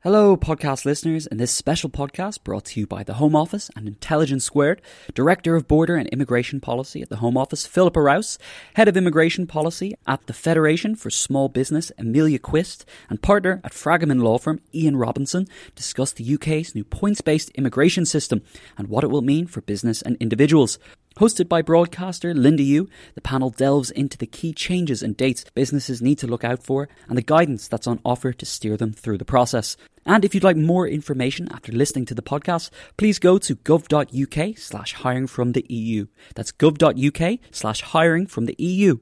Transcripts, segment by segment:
Hello, podcast listeners, in this special podcast brought to you by the Home Office and Intelligence Squared, Director of Border and Immigration Policy at the Home Office, Philippa Rouse, Head of Immigration Policy at the Federation for Small Business, Amelia Quist, and partner at Fragomen Law Firm, Ian Robinson, discuss the UK's new points based immigration system and what it will mean for business and individuals. Hosted by broadcaster Linda Yueh, the panel delves into the key changes and dates businesses need to look out for and the guidance that's on offer to steer them through the process. And if you'd like more information after listening to the podcast, please go to gov.uk slash hiring from the EU. That's gov.uk slash hiring from the EU.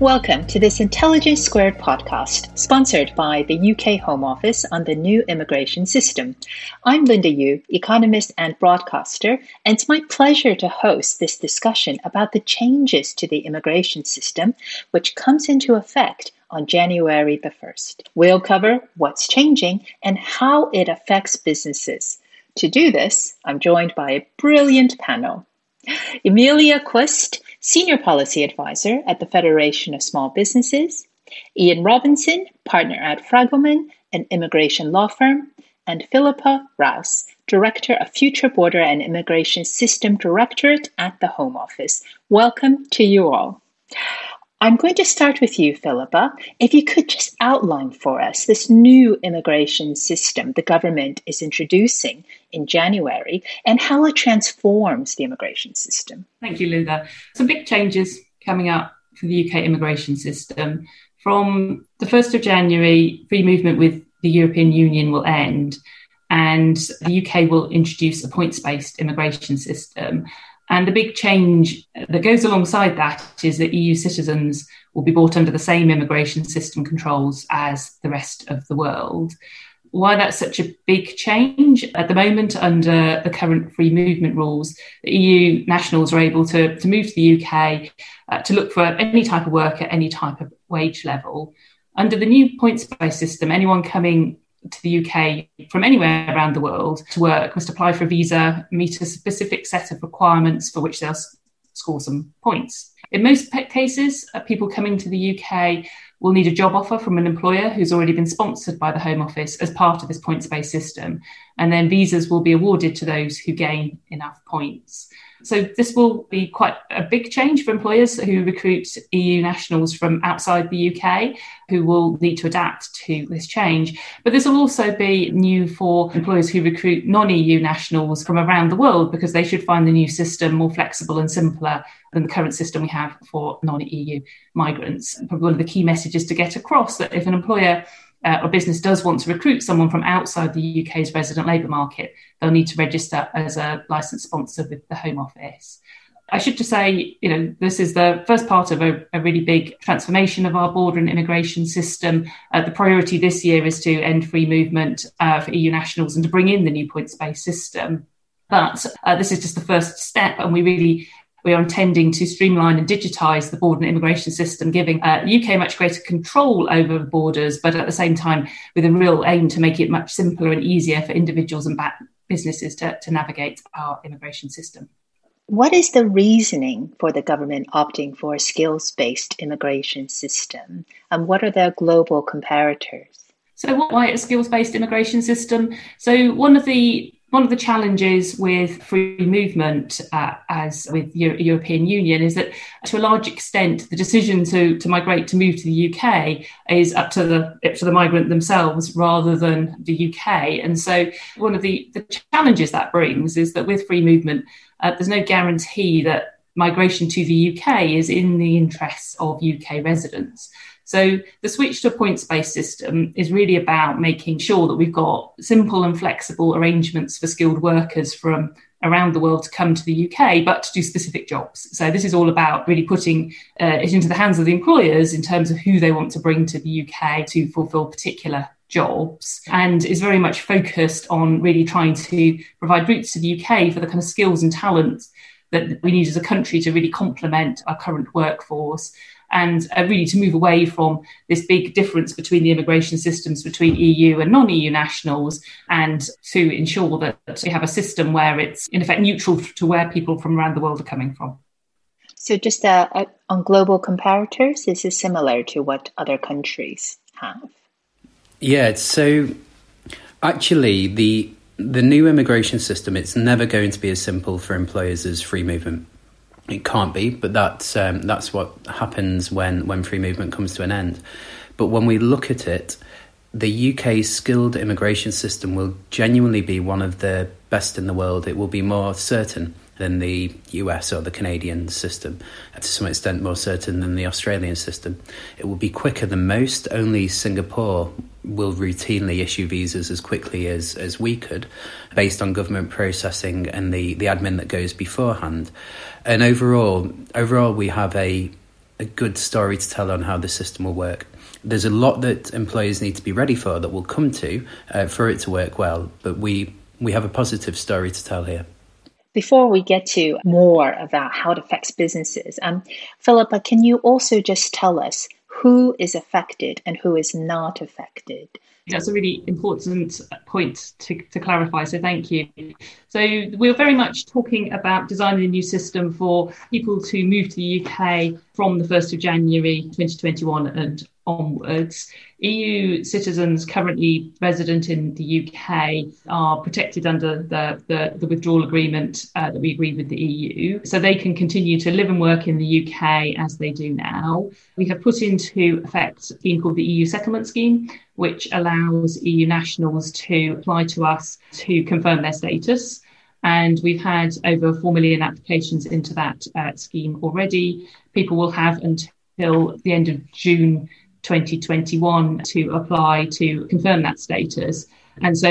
Welcome to this Intelligence Squared podcast, sponsored by the UK Home Office on the new immigration system. I'm Linda Yueh, economist and broadcaster, and it's my pleasure to host this discussion about the changes to the immigration system, which comes into effect on January the 1st. We'll cover what's changing and how it affects businesses. To do this, I'm joined by a brilliant panel. Emilia Quist Senior Policy Advisor at the Federation of Small Businesses, Ian Robinson, Partner at Fragomen, an immigration law firm, and Philippa Rouse, Director of Future Border and Immigration System Directorate at the Home Office. Welcome to you all. I'm going to start with you, Philippa. If you could just outline for us this new immigration system the government is introducing in January and how it transforms the immigration system. Thank you, Linda. Some big changes coming up for the UK immigration system. From the 1st of January, free movement with the European Union will end, and the UK will introduce a points based immigration system. And the big change that goes alongside that is that EU citizens will be brought under the same immigration system controls as the rest of the world. Why that's such a big change? At the moment, under the current free movement rules, EU nationals are able to, to move to the UK uh, to look for any type of work at any type of wage level. Under the new points based system, anyone coming to the UK from anywhere around the world to work must apply for a visa, meet a specific set of requirements for which they'll score some points. In most cases, uh, people coming to the UK will need a job offer from an employer who's already been sponsored by the Home Office as part of this points based system. And then visas will be awarded to those who gain enough points. So this will be quite a big change for employers who recruit EU nationals from outside the UK who will need to adapt to this change. But this will also be new for employers who recruit non-EU nationals from around the world because they should find the new system more flexible and simpler than the current system we have for non-EU migrants. Probably one of the key messages to get across that if an employer uh, business does want to recruit someone from outside the UK's resident labour market, they'll need to register as a licensed sponsor with the Home Office. I should just say, you know, this is the first part of a, a really big transformation of our border and immigration system. Uh, the priority this year is to end free movement uh, for EU nationals and to bring in the new points based system. But uh, this is just the first step, and we really we are intending to streamline and digitise the border and immigration system, giving uh, UK much greater control over borders, but at the same time with a real aim to make it much simpler and easier for individuals and businesses to, to navigate our immigration system. What is the reasoning for the government opting for a skills based immigration system? And what are the global comparators? So, why a skills based immigration system? So, one of the one of the challenges with free movement, uh, as with Euro- European Union, is that to a large extent the decision to, to migrate to move to the UK is up to the up to the migrant themselves rather than the UK. And so one of the, the challenges that brings is that with free movement, uh, there's no guarantee that migration to the UK is in the interests of UK residents. So the switch to a points based system is really about making sure that we've got simple and flexible arrangements for skilled workers from around the world to come to the UK, but to do specific jobs. So this is all about really putting uh, it into the hands of the employers in terms of who they want to bring to the UK to fulfil particular jobs and is very much focused on really trying to provide routes to the UK for the kind of skills and talents that we need as a country to really complement our current workforce and uh, really to move away from this big difference between the immigration systems between EU and non EU nationals and to ensure that we have a system where it's in effect neutral to where people from around the world are coming from. So, just uh, uh, on global comparators, this is similar to what other countries have. Yeah, so actually, the the new immigration system it's never going to be as simple for employers as free movement. It can't be, but that's um, that's what happens when when free movement comes to an end. But when we look at it, the UK skilled immigration system will genuinely be one of the best in the world. It will be more certain than the US or the Canadian system, to some extent more certain than the Australian system. It will be quicker than most. Only Singapore will routinely issue visas as quickly as, as we could, based on government processing and the, the admin that goes beforehand. And overall, overall, we have a, a good story to tell on how the system will work. There's a lot that employers need to be ready for that will come to uh, for it to work well, but we, we have a positive story to tell here. Before we get to more about how it affects businesses, um, Philippa, can you also just tell us who is affected and who is not affected? That's a really important point to, to clarify. So, thank you. So, we're very much talking about designing a new system for people to move to the UK from the 1st of January 2021 and onwards. EU citizens currently resident in the UK are protected under the, the, the withdrawal agreement uh, that we agreed with the EU. So they can continue to live and work in the UK as they do now. We have put into effect a scheme called the EU Settlement Scheme, which allows EU nationals to apply to us to confirm their status. And we've had over 4 million applications into that uh, scheme already. People will have until the end of June 2021 to apply to confirm that status. And so,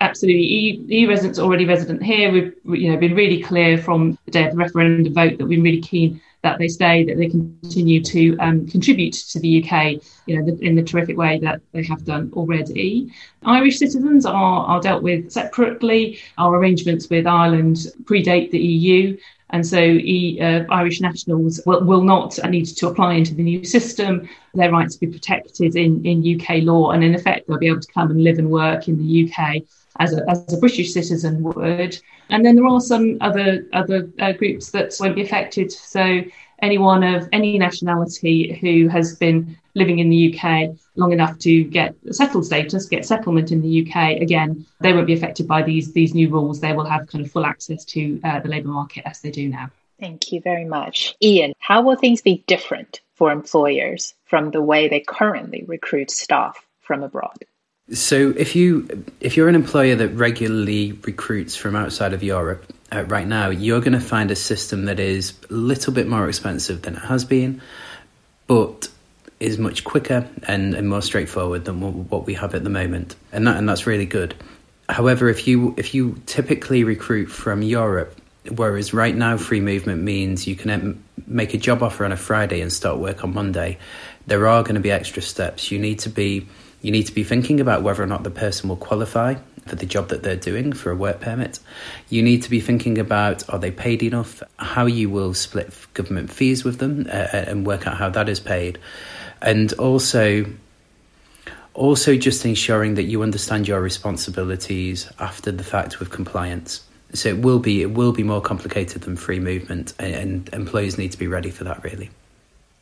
absolutely, EU residents already resident here. We've you know been really clear from the day of the referendum vote that we're really keen that they stay, that they continue to um, contribute to the UK, you know, in the terrific way that they have done already. Irish citizens are, are dealt with separately. Our arrangements with Ireland predate the EU, and so uh, Irish nationals will, will, not need to apply into the new system. Their rights will be protected in, in UK law, and in effect, they'll be able to come and live and work in the UK as a, as a British citizen would. And then there are some other other uh, groups that won't be affected. So anyone of any nationality who has been living in the UK long enough to get settled status, get settlement in the UK, again, they won't be affected by these these new rules. They will have kind of full access to uh, the labour market as they do now. Thank you very much. Ian, how will things be different for employers from the way they currently recruit staff from abroad? So if you if you're an employer that regularly recruits from outside of Europe uh, right now, you're going to find a system that is a little bit more expensive than it has been, but is much quicker and, and more straightforward than what we have at the moment, and that and that's really good. However, if you if you typically recruit from Europe, whereas right now free movement means you can um, make a job offer on a Friday and start work on Monday, there are going to be extra steps. You need to be you need to be thinking about whether or not the person will qualify for the job that they're doing for a work permit. You need to be thinking about are they paid enough, how you will split government fees with them, uh, uh, and work out how that is paid. And also, also just ensuring that you understand your responsibilities after the fact with compliance. So it will be it will be more complicated than free movement, and, and employees need to be ready for that. Really,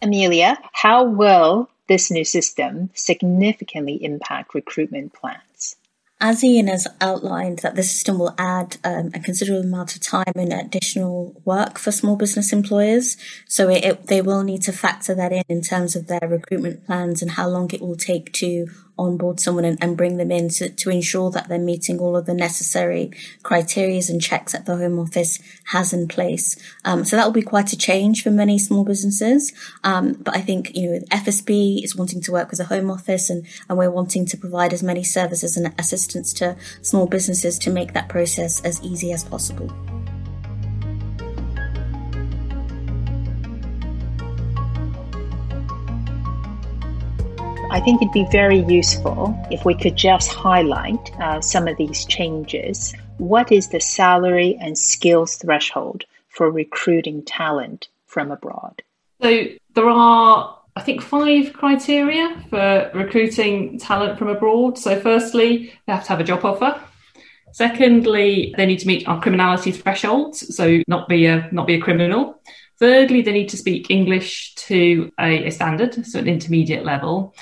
Amelia, how will this new system significantly impact recruitment plans? as Ian has outlined, that the system will add um, a considerable amount of time and additional work for small business employers. So it, it, they will need to factor that in in terms of their recruitment plans and how long it will take to onboard someone and, and bring them in to, to ensure that they're meeting all of the necessary criterias and checks that the Home Office has in place. Um, so that will be quite a change for many small businesses. Um, but I think, you know, FSB is wanting to work with the Home Office and, and we're wanting to provide as many services and assistance to small businesses to make that process as easy as possible. I think it'd be very useful if we could just highlight uh, some of these changes. What is the salary and skills threshold for recruiting talent from abroad? So there are, I think, five criteria for recruiting talent from abroad. So, firstly, they have to have a job offer. Secondly, they need to meet our criminality thresholds, so not be a not be a criminal. Thirdly, they need to speak English to a, a standard, so an intermediate level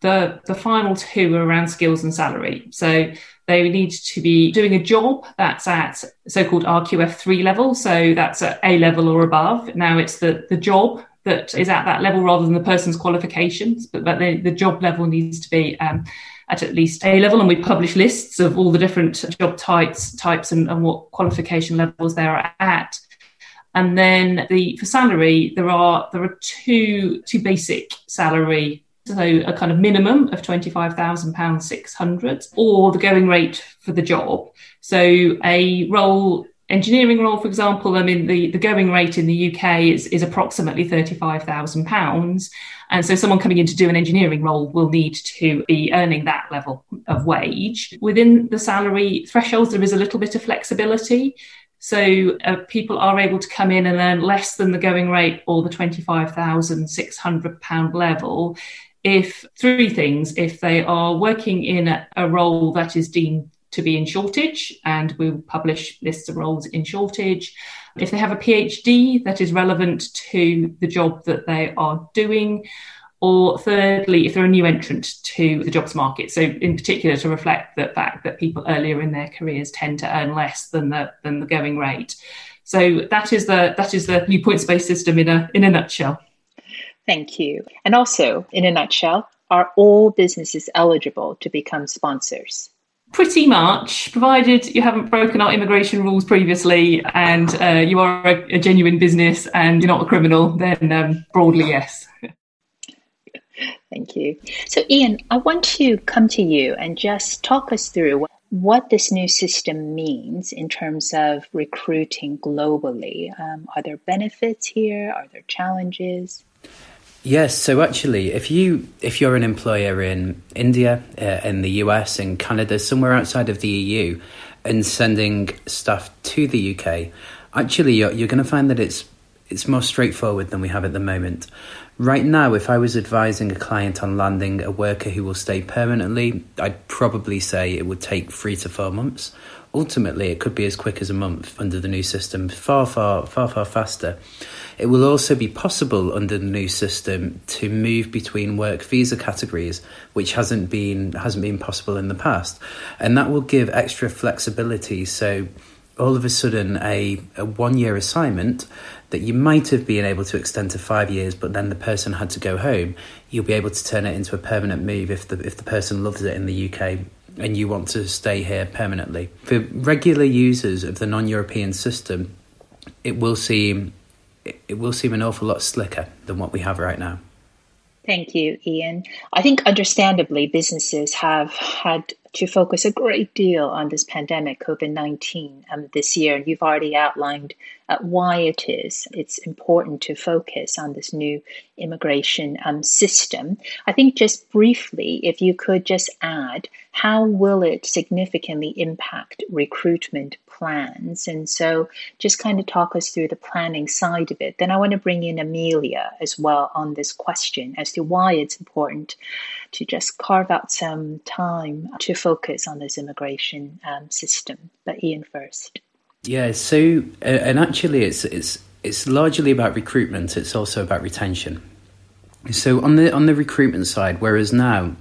the the final two are around skills and salary. So they need to be doing a job that's at so-called RQF3 level. So that's at A level or above. Now it's the, the job that is at that level rather than the person's qualifications, but, but the, the job level needs to be um, at at least A level. And we publish lists of all the different job types, types and, and what qualification levels they're at. And then the for salary, there are there are two two basic salary so a kind of minimum of £25,000 600 or the going rate for the job. So a role engineering role, for example, I mean, the, the going rate in the UK is, is approximately £35,000. And so someone coming in to do an engineering role will need to be earning that level of wage. Within the salary thresholds, there is a little bit of flexibility. So uh, people are able to come in and earn less than the going rate or the £25,600 level if three things if they are working in a, a role that is deemed to be in shortage, and we'll publish lists of roles in shortage. If they have a PhD that is relevant to the job that they are doing, or thirdly, if they're a new entrant to the jobs market. So, in particular, to reflect the fact that people earlier in their careers tend to earn less than the than the going rate. So that is the that is the new points based system in a in a nutshell. Thank you. And also, in a nutshell, are all businesses eligible to become sponsors? Pretty much, provided you haven't broken our immigration rules previously and uh, you are a, a, genuine business and you're not a criminal, then um, broadly, yes. Thank you. So, Ian, I want to come to you and just talk us through what, what this new system means in terms of recruiting globally. Um, are there benefits here? Are there challenges? Yes, so actually, if you if you're an employer in India, uh, in the US, in Canada, somewhere outside of the EU, and sending stuff to the UK, actually you're, you're going to find that it's it's more straightforward than we have at the moment. Right now, if I was advising a client on landing a worker who will stay permanently, I'd probably say it would take three to four months. Ultimately, it could be as quick as a month under the new system, far, far, far, far faster. It will also be possible under the new system to move between work visa categories, which hasn't been hasn't been possible in the past, and that will give extra flexibility. So all of a sudden, a, a one year assignment that you might have been able to extend to five years, but then the person had to go home, you'll be able to turn it into a permanent move if the if the person loves it in the UK and you want to stay here permanently. For regular users of the non European system, it will seem it, will seem an awful lot slicker than what we have right now. Thank you, Ian. I think understandably, businesses have had to focus a great deal on this pandemic, COVID 19, um, this year. And you've already outlined uh, why it is it's important to focus on this new immigration um, system. I think just briefly, if you could just add, how will it significantly impact recruitment plans? And so just kind of talk us through the planning side of it. Then I want to bring in Amelia as well on this question as to why it's important to just carve out some time to focus on this immigration um, system. But Ian first. Yeah, so uh, and actually, it's it's it's largely about recruitment. It's also about retention. So on the on the recruitment side, whereas now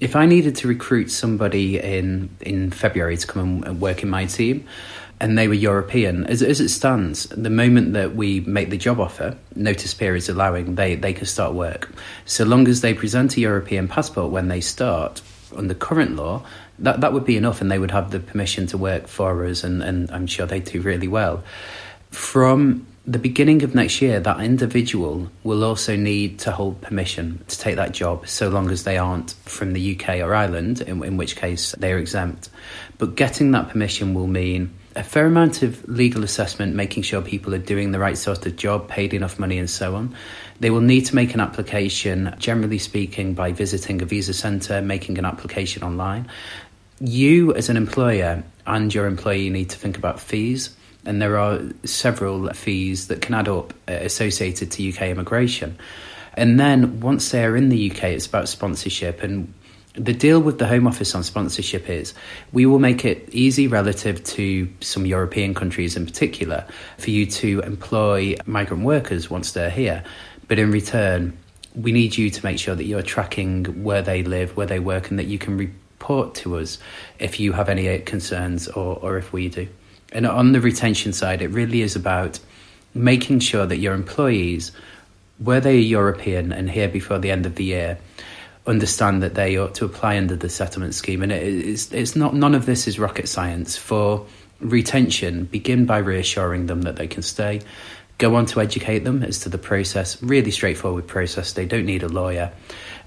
if I needed to recruit somebody in in February to come and work in my team, and they were European, as, as it stands, the moment that we make the job offer, notice periods allowing, they, they can start work. So long as they present a European passport when they start, under current law, that, that would be enough and they would have the permission to work for us, and, and I'm sure they do really well. From the beginning of next year, that individual will also need to hold permission to take that job, so long as they aren't from the UK or Ireland, in, in which case they're exempt. But getting that permission will mean a fair amount of legal assessment, making sure people are doing the right sort of job, paid enough money, and so on. They will need to make an application, generally speaking, by visiting a visa centre, making an application online. You, as an employer, and your employee need to think about fees and there are several fees that can add up uh, associated to UK immigration. And then once they're in the UK, it's about sponsorship. And the deal with the Home Office on sponsorship is we will make it easy relative to some European countries in particular for you to employ migrant workers once they're here. But in return, we need you to make sure that you're tracking where they live, where they work, and that you can report to us if you have any concerns or, or if we do. And on the retention side, it really is about making sure that your employees, where they are European and here before the end of the year, understand that they ought to apply under the settlement scheme. And it is, it's not, none of this is rocket science. For retention, begin by reassuring them that they can stay. Go on to educate them as to the process, really straightforward process. They don't need a lawyer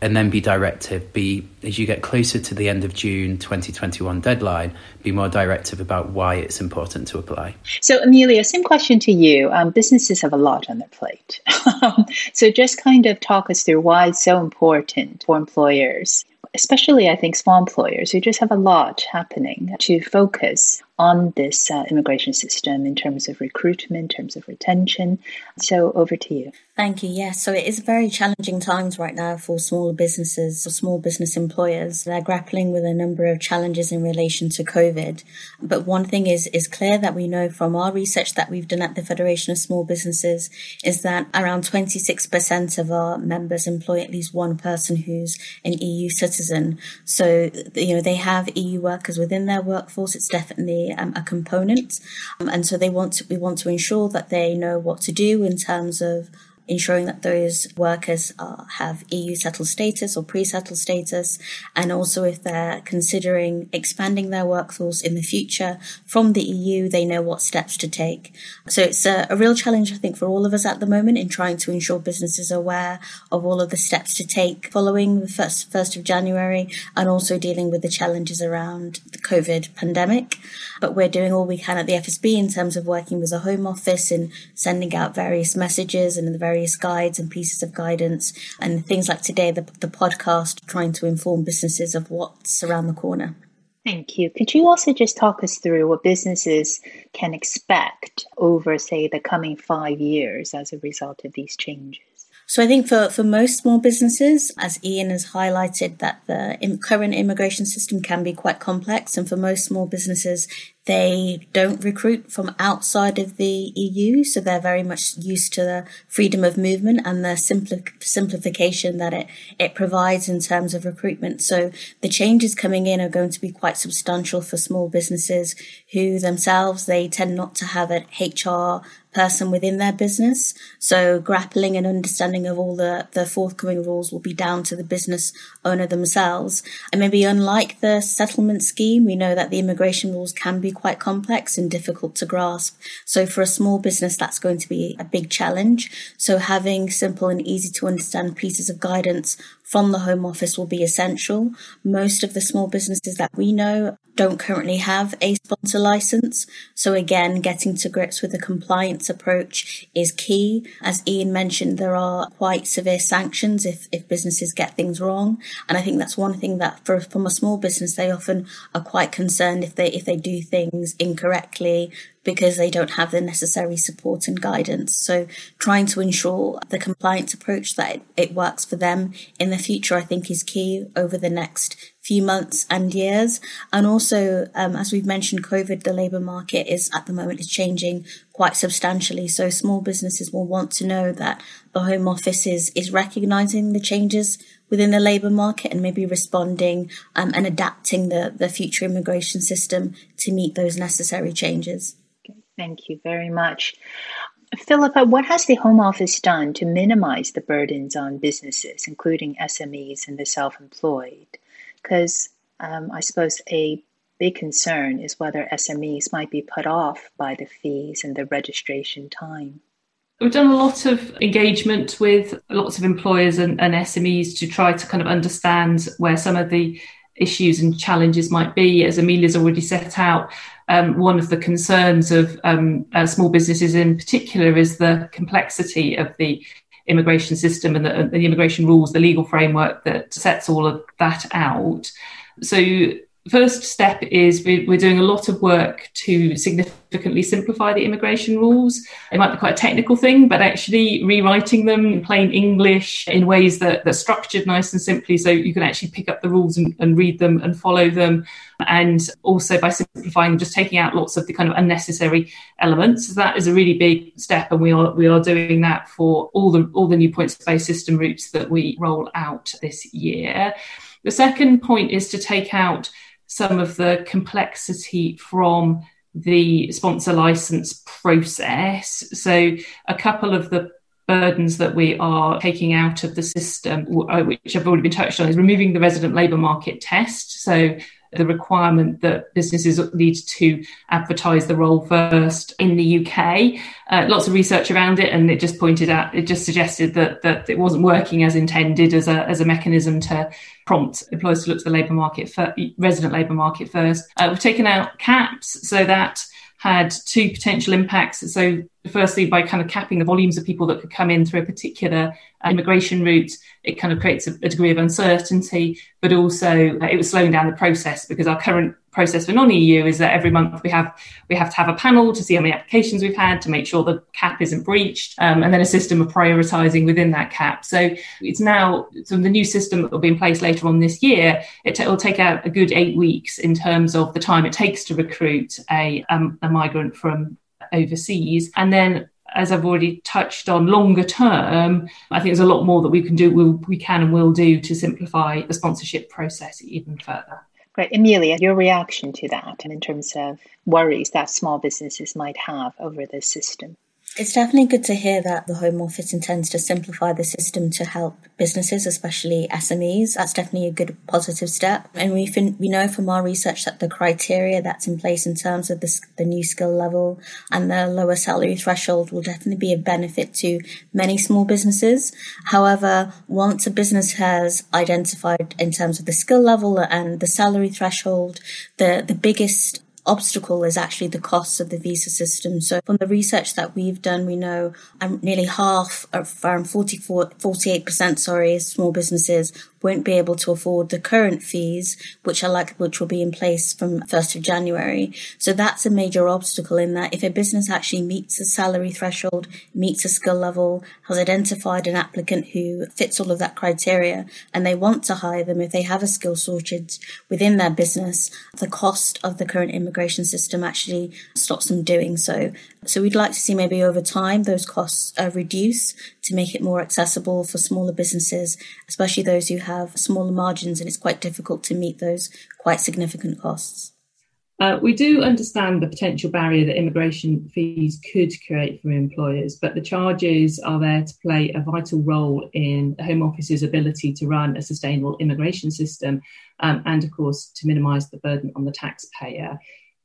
and then be directive. Be as you get closer to the end of June 2021 deadline, be more directive about why it's important to apply. So, Amelia, same question to you. Um, businesses have a lot on their plate, so just kind of talk us through why it's so important for employers especially I think small employers who just have a lot happening to focus on this uh, immigration system in terms of recruitment, in terms of retention. So over to you. Thank you. Yes. So it is very challenging times right now for smaller businesses or small business employers. They're grappling with a number of challenges in relation to COVID. But one thing is, is clear that we know from our research that we've done at the Federation of Small Businesses is that around 26% of our members employ at least one person who's an EU citizen. So, you know, they have EU workers within their workforce. It's definitely um, a component. Um, and so they want to, we want to ensure that they know what to do in terms of ensuring that those workers uh, have EU settled status or pre-settled status, and also if they're considering expanding their workforce in the future from the EU, they know what steps to take. So it's a, a real challenge, I think, for all of us at the moment in trying to ensure businesses are aware of all of the steps to take following the first first of January, and also dealing with the challenges around the COVID pandemic. But we're doing all we can at the FSB in terms of working with the Home Office and sending out various messages and the various various guides and pieces of guidance and things like today, the, the podcast, trying to inform businesses of what's around the corner. Thank you. Could you also just talk us through what businesses can expect over, say, the coming five years as a result of these changes? So I think for, for most small businesses, as Ian has highlighted, that the current immigration system can be quite complex. And for most small businesses, they don't recruit from outside of the EU, so they're very much used to the freedom of movement and the simpli- simplification that it, it provides in terms of recruitment. So the changes coming in are going to be quite substantial for small businesses who themselves, they tend not to have an HR person within their business. So grappling and understanding of all the, the forthcoming rules will be down to the business owner themselves. And maybe unlike the settlement scheme, we know that the immigration rules can be quite complex and difficult to grasp. So for a small business, that's going to be a big challenge. So having simple and easy to understand pieces of guidance from the Home Office will be essential. Most of the small businesses that we know don't currently have a sponsor license. So again, getting to grips with the compliance approach is key. As Ian mentioned, there are quite severe sanctions if, if businesses get things wrong. And I think that's one thing that for, from a small business, they often are quite concerned if they, if they do things incorrectly, because they don't have the necessary support and guidance. So trying to ensure the compliance approach that it, it, works for them in the future, I think is key over the next few months and years. And also, um, as we've mentioned, COVID, the labour market is at the moment is changing quite substantially. So small businesses will want to know that the Home Office is, is recognising the changes within the labour market and maybe responding um, and adapting the, the future immigration system to meet those necessary changes. Thank you very much. Philippa, what has the Home Office done to minimize the burdens on businesses, including SMEs and the self employed? Because um, I suppose a big concern is whether SMEs might be put off by the fees and the registration time. We've done a lot of engagement with lots of employers and, and SMEs to try to kind of understand where some of the issues and challenges might be. As Amelia's already set out, um, one of the concerns of um, uh, small businesses in particular is the complexity of the immigration system and the, the, immigration rules, the legal framework that sets all of that out. So first step is we're doing a lot of work to significantly simplify the immigration rules. It might be quite a technical thing, but actually rewriting them in plain English in ways that, are structured nice and simply so you can actually pick up the rules and, and read them and follow them. And also by simplifying, just taking out lots of the kind of unnecessary elements. So that is a really big step, and we are we are doing that for all the all the new points-based system routes that we roll out this year. The second point is to take out some of the complexity from the sponsor license process. So, a couple of the burdens that we are taking out of the system, uh, which have already been touched on, is removing the resident labour market test. So, the requirement that businesses need to advertise the role first in the UK. Uh, lots of research around it, and it just pointed out, it just suggested that that it wasn't working as intended as a as a mechanism to prompt employers to look to the labour market, for, resident labour market first. Uh, we've taken out caps so that had two potential impacts. So, firstly, by kind of capping the volumes of people that could come in through a particular uh, immigration route, it kind of creates a, a degree of uncertainty, but also uh, it was slowing down the process because our current process for non-EU is that every month we have we have to have a panel to see how many applications we've had to make sure the cap isn't breached, um, and then a system of prioritising within that cap. So it's now so the new system that will be in place later on this year. It will take out a good eight weeks in terms of the time it takes to recruit a um, a migrant from overseas, and then as I've already touched on, longer term, I think there's a lot more that we can do, we'll, we can and will do to simplify the sponsorship process even further. Great. Amelia, your reaction to that and in terms of worries that small businesses might have over this system? It's definitely good to hear that the Home Office intends to simplify the system to help businesses, especially SMEs. That's definitely a good positive step. And we we know from our research that the criteria that's in place in terms of the, the new skill level and the lower salary threshold will definitely be a benefit to many small businesses. However, once a business has identified in terms of the skill level and the salary threshold, the, the biggest obstacle is actually the costs of the visa system. So from the research that we've done, we know um, nearly half, around 44, 48%, sorry, small businesses won't be able to afford the current fees, which are like, which will be in place from 1st of January. So that's a major obstacle in that if a business actually meets a salary threshold, meets a skill level, has identified an applicant who fits all of that criteria and they want to hire them, if they have a skill shortage within their business, the cost of the current immigration system actually stops them doing so. So we'd like to see maybe over time those costs uh, reduce to make it more accessible for smaller businesses, especially those who have smaller margins and it's quite difficult to meet those quite significant costs. Uh, we do understand the potential barrier that immigration fees could create for employers, but the charges are there to play a vital role in the Home Office's ability to run a sustainable immigration system um, and, of course, to minimise the burden on the taxpayer.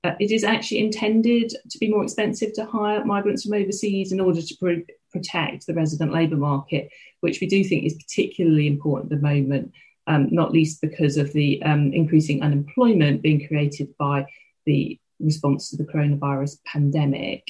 Uh, it is actually intended to be more expensive to hire migrants from overseas in order to pr- protect the resident labour market, which we do think is particularly important at the moment, um, not least because of the um, increasing unemployment being created by the response to the coronavirus pandemic.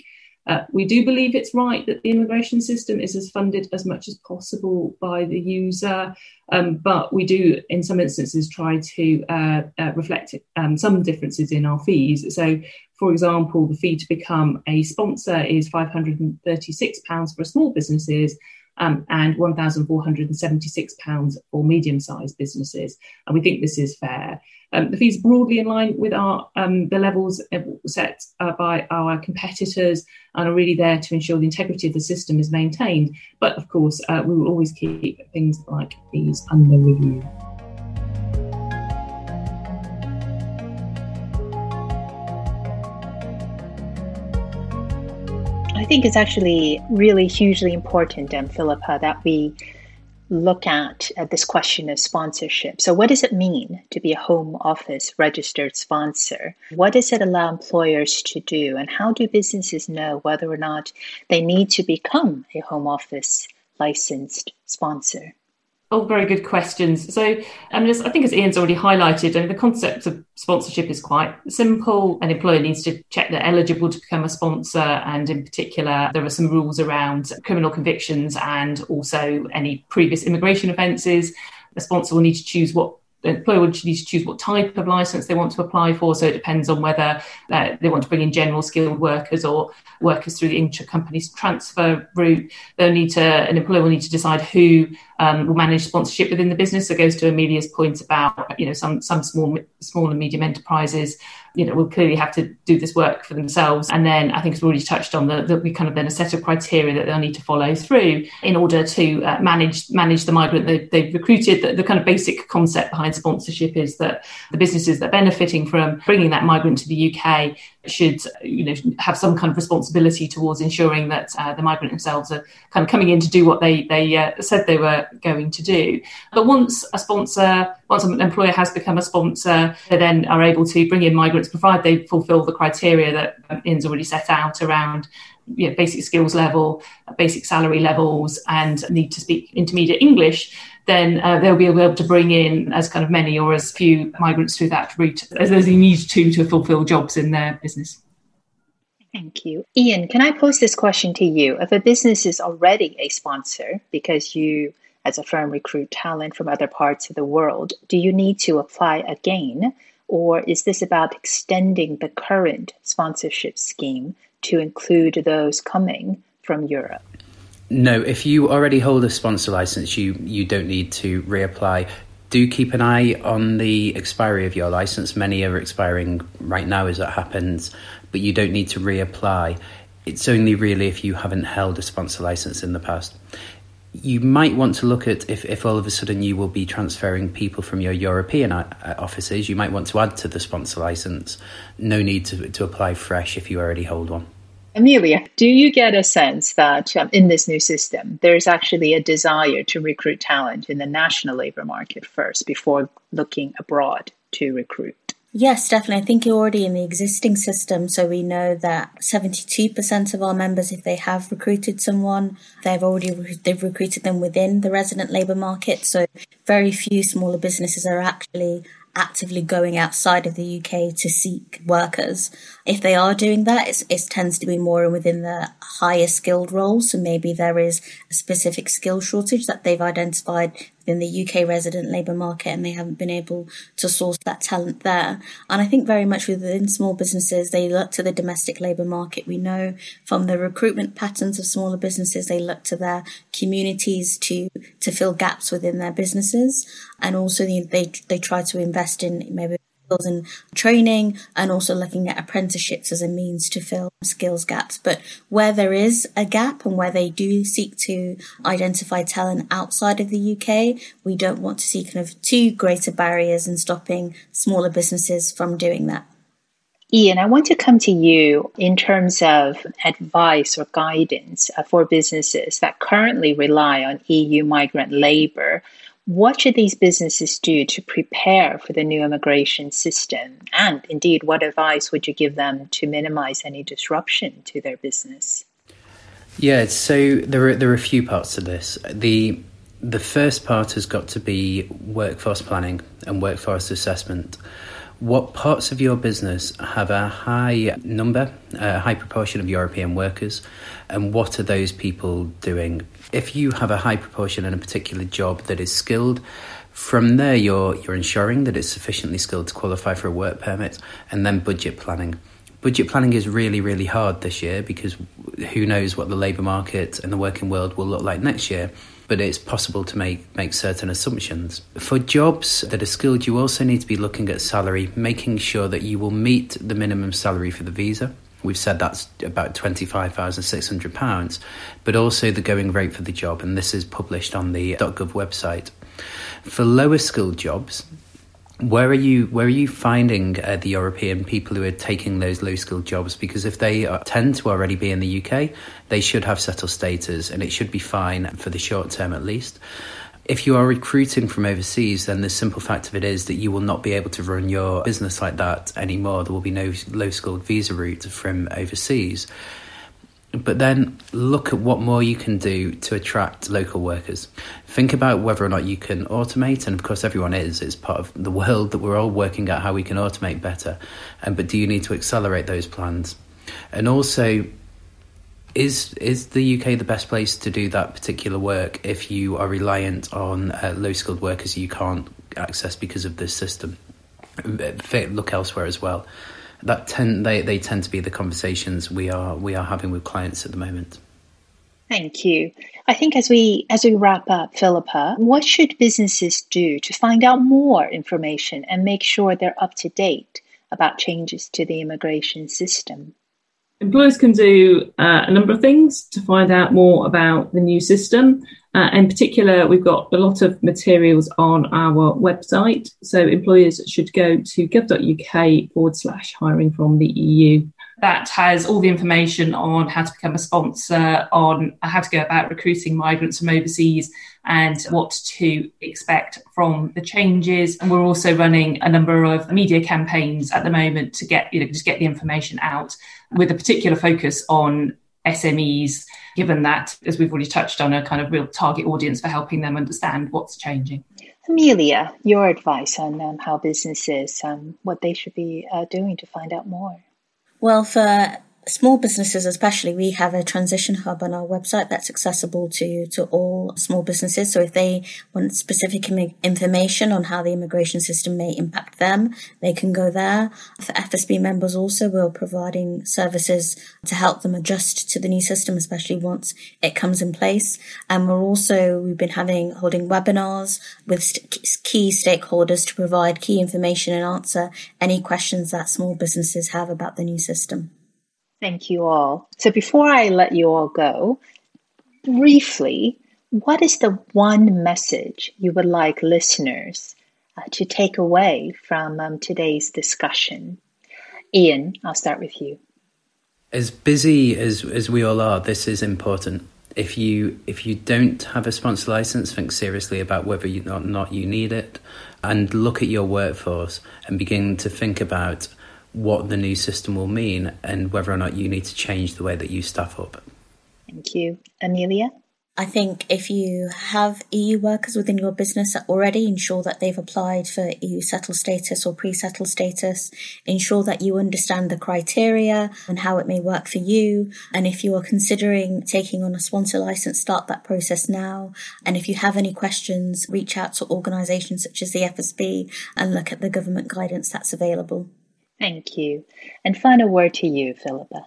Uh, we do believe it's right that the immigration system is as funded as much as possible by the user, um, but we do, in some instances, try to uh, uh, reflect um, some differences in our fees. So, for example, the fee to become a sponsor is £536 for small businesses um, and £1,476 for medium sized businesses. And we think this is fair. Um, the fees broadly in line with our um, the levels set uh, by our competitors and are really there to ensure the integrity of the system is maintained. But of course, uh, we will always keep things like these under review. Think it's actually really hugely important, um, Philippa, that we look at uh, this question of sponsorship. So, what does it mean to be a Home Office registered sponsor? What does it allow employers to do? And how do businesses know whether or not they need to become a Home Office licensed sponsor? All very good questions. So, I mean, I think as Ian's already highlighted, I mean, the concept of sponsorship is quite simple. An employer needs to check they're eligible to become a sponsor, and in particular, there are some rules around criminal convictions and also any previous immigration offences. The sponsor will need to choose what the employer would need to choose what type of license they want to apply for. So it depends on whether uh, they want to bring in general skilled workers or workers through the intra-company transfer route. They'll need to, an employer will need to decide who um, will manage sponsorship within the business. So it goes to Amelia's point about, you know, some some small small and medium enterprises you know, will clearly have to do this work for themselves. And then I think it's already touched on that, we kind of then a set of criteria that they'll need to follow through in order to uh, manage manage the migrant they, they've recruited. The, the kind of basic concept behind sponsorship is that the businesses that are benefiting from bringing that migrant to the UK should you know have some kind of responsibility towards ensuring that uh, the migrant themselves are kind of coming in to do what they they uh, said they were going to do. But once a sponsor, once an employer has become a sponsor, they then are able to bring in migrants, provided they fulfil the criteria that Ian's already set out around you know, basic skills level, basic salary levels, and need to speak intermediate English, then uh, they'll be able to bring in as kind of many or as few migrants through that route as they need to to fulfill jobs in their business. Thank you. Ian, can I pose this question to you? If a business is already a sponsor because you, as a firm, recruit talent from other parts of the world, do you need to apply again? Or is this about extending the current sponsorship scheme to include those coming from Europe? No, if you already hold a sponsor license, you, you don't need to reapply. Do keep an eye on the expiry of your license. Many are expiring right now as it happens, but you don't need to reapply. It's only really if you haven't held a sponsor license in the past. You might want to look at if, if all of a sudden you will be transferring people from your European uh, offices, you might want to add to the sponsor license. No need to, to apply fresh if you already hold one. Amelia, do you get a sense that um, in this new system, there's actually a desire to recruit talent in the national labor market first before looking abroad to recruit? Yes, definitely. I think you're already in the existing system. So we know that 72% of our members, if they have recruited someone, they've already, they've recruited them within the resident labour market. So very few smaller businesses are actually actively going outside of the UK to seek workers. If they are doing that, it tends to be more within the higher skilled roles. So maybe there is a specific skill shortage that they've identified in the UK resident labour market and they haven't been able to source that talent there. And I think very much within small businesses, they look to the domestic labour market. We know from the recruitment patterns of smaller businesses, they look to their communities to, to fill gaps within their businesses. And also they, they try to invest in maybe skills and training and also looking at apprenticeships as a means to fill skills gaps. But where there is a gap and where they do seek to identify talent outside of the UK, we don't want to see kind of too greater barriers in stopping smaller businesses from doing that. Ian, I want to come to you in terms of advice or guidance for businesses that currently rely on EU migrant labor what should these businesses do to prepare for the new immigration system? And indeed, what advice would you give them to minimize any disruption to their business? Yeah, so there are there are a few parts to this. The the first part has got to be workforce planning and workforce assessment. What parts of your business have a high number, a high proportion of European workers, and what are those people doing? If you have a high proportion in a particular job that is skilled, from there you're you're ensuring that it's sufficiently skilled to qualify for a work permit, and then budget planning. budget planning is really, really hard this year because who knows what the labour market and the working world will look like next year. But it's possible to make, make certain assumptions. For jobs that are skilled, you also need to be looking at salary, making sure that you will meet the minimum salary for the visa. We've said that's about £25,600, but also the going rate for the job, and this is published on the .gov website. For lower skilled jobs, where are you? Where are you finding uh, the European people who are taking those low skilled jobs? Because if they are, tend to already be in the UK, they should have settled status, and it should be fine for the short term at least. If you are recruiting from overseas, then the simple fact of it is that you will not be able to run your business like that anymore. There will be no low skilled visa route from overseas but then look at what more you can do to attract local workers. Think about whether or not you can automate, and of course, everyone is. It's part of the world that we're all working out how we can automate better. And but do you need to accelerate those plans? And also, is is the UK the best place to do that particular work if you are reliant on uh, low skilled workers you can't access because of this system? Look elsewhere as well that tend they, they tend to be the conversations we are we are having with clients at the moment. Thank you. I think as we as we wrap up, Philippa, what should businesses do to find out more information and make sure they're up to date about changes to the immigration system? Employers can do uh, a number of things to find out more about the new system. Uh, in particular, we've got a lot of materials on our website. So employers should go to gov.uk forward slash hiring from the EU. That has all the information on how to become a sponsor, on how to go about recruiting migrants from overseas, and what to expect from the changes. And we're also running a number of media campaigns at the moment to get, you know, just get the information out with a particular focus on SMEs, given that, as we've already touched on, a kind of real target audience for helping them understand what's changing. Amelia, your advice on um, how businesses, um, what they should be uh, doing to find out more? Well, for small businesses especially we have a transition hub on our website that's accessible to to all small businesses. So if they want specific Im- information on how the immigration system may impact them they can go there. For fsb members also we're providing services to help them adjust to the new system especially once it comes in place. And we're also we've been having holding webinars with st- key stakeholders to provide key information and answer any questions that small businesses have about the new system Thank you all. So before I let you all go, briefly, what is the one message you would like listeners uh, to take away from um, today's discussion? Ian, I'll start with you. As busy as, as we all are, this is important. If you if you don't have a sponsor license, think seriously about whether or not you need it, and look at your workforce and begin to think about what the new system will mean and whether or not you need to change the way that you staff up. Thank you. Amelia? I think if you have EU workers within your business already, ensure that they've applied for EU settled status or pre-settled status. Ensure that you understand the criteria and how it may work for you. And if you are considering taking on a sponsor license, start that process now. And if you have any questions, reach out to organisations such as the FSB and look at the government guidance that's available. Thank you. And final word to you, Philippa.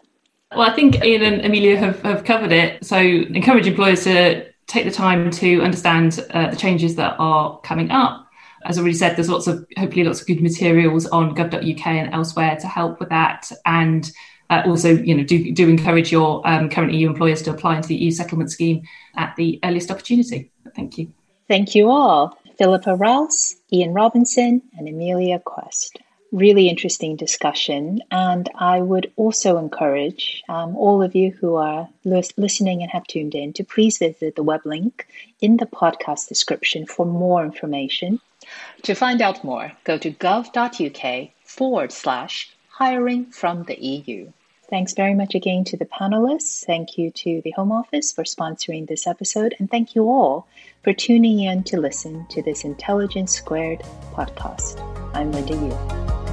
Well, I think Ian and Amelia have, have covered it. So encourage employers to take the time to understand uh, the changes that are coming up. As I already said, there's lots of hopefully lots of good materials on gov.uk and elsewhere to help with that. And uh, also, you know, do, do encourage your um, current EU employers to apply into the EU settlement scheme at the earliest opportunity. Thank you. Thank you all. Philippa Rouse, Ian Robinson, and Amelia Quest really interesting discussion. And I would also encourage um, all of you who are listening and have tuned in to please visit the web link in the podcast description for more information. To find out more, go to gov.uk forward slash hiring from the EU. Thanks very much again to the panelists. Thank you to the Home Office for sponsoring this episode. And thank you all for tuning in to listen to this Intelligence Squared podcast. I'm Linda Yueh.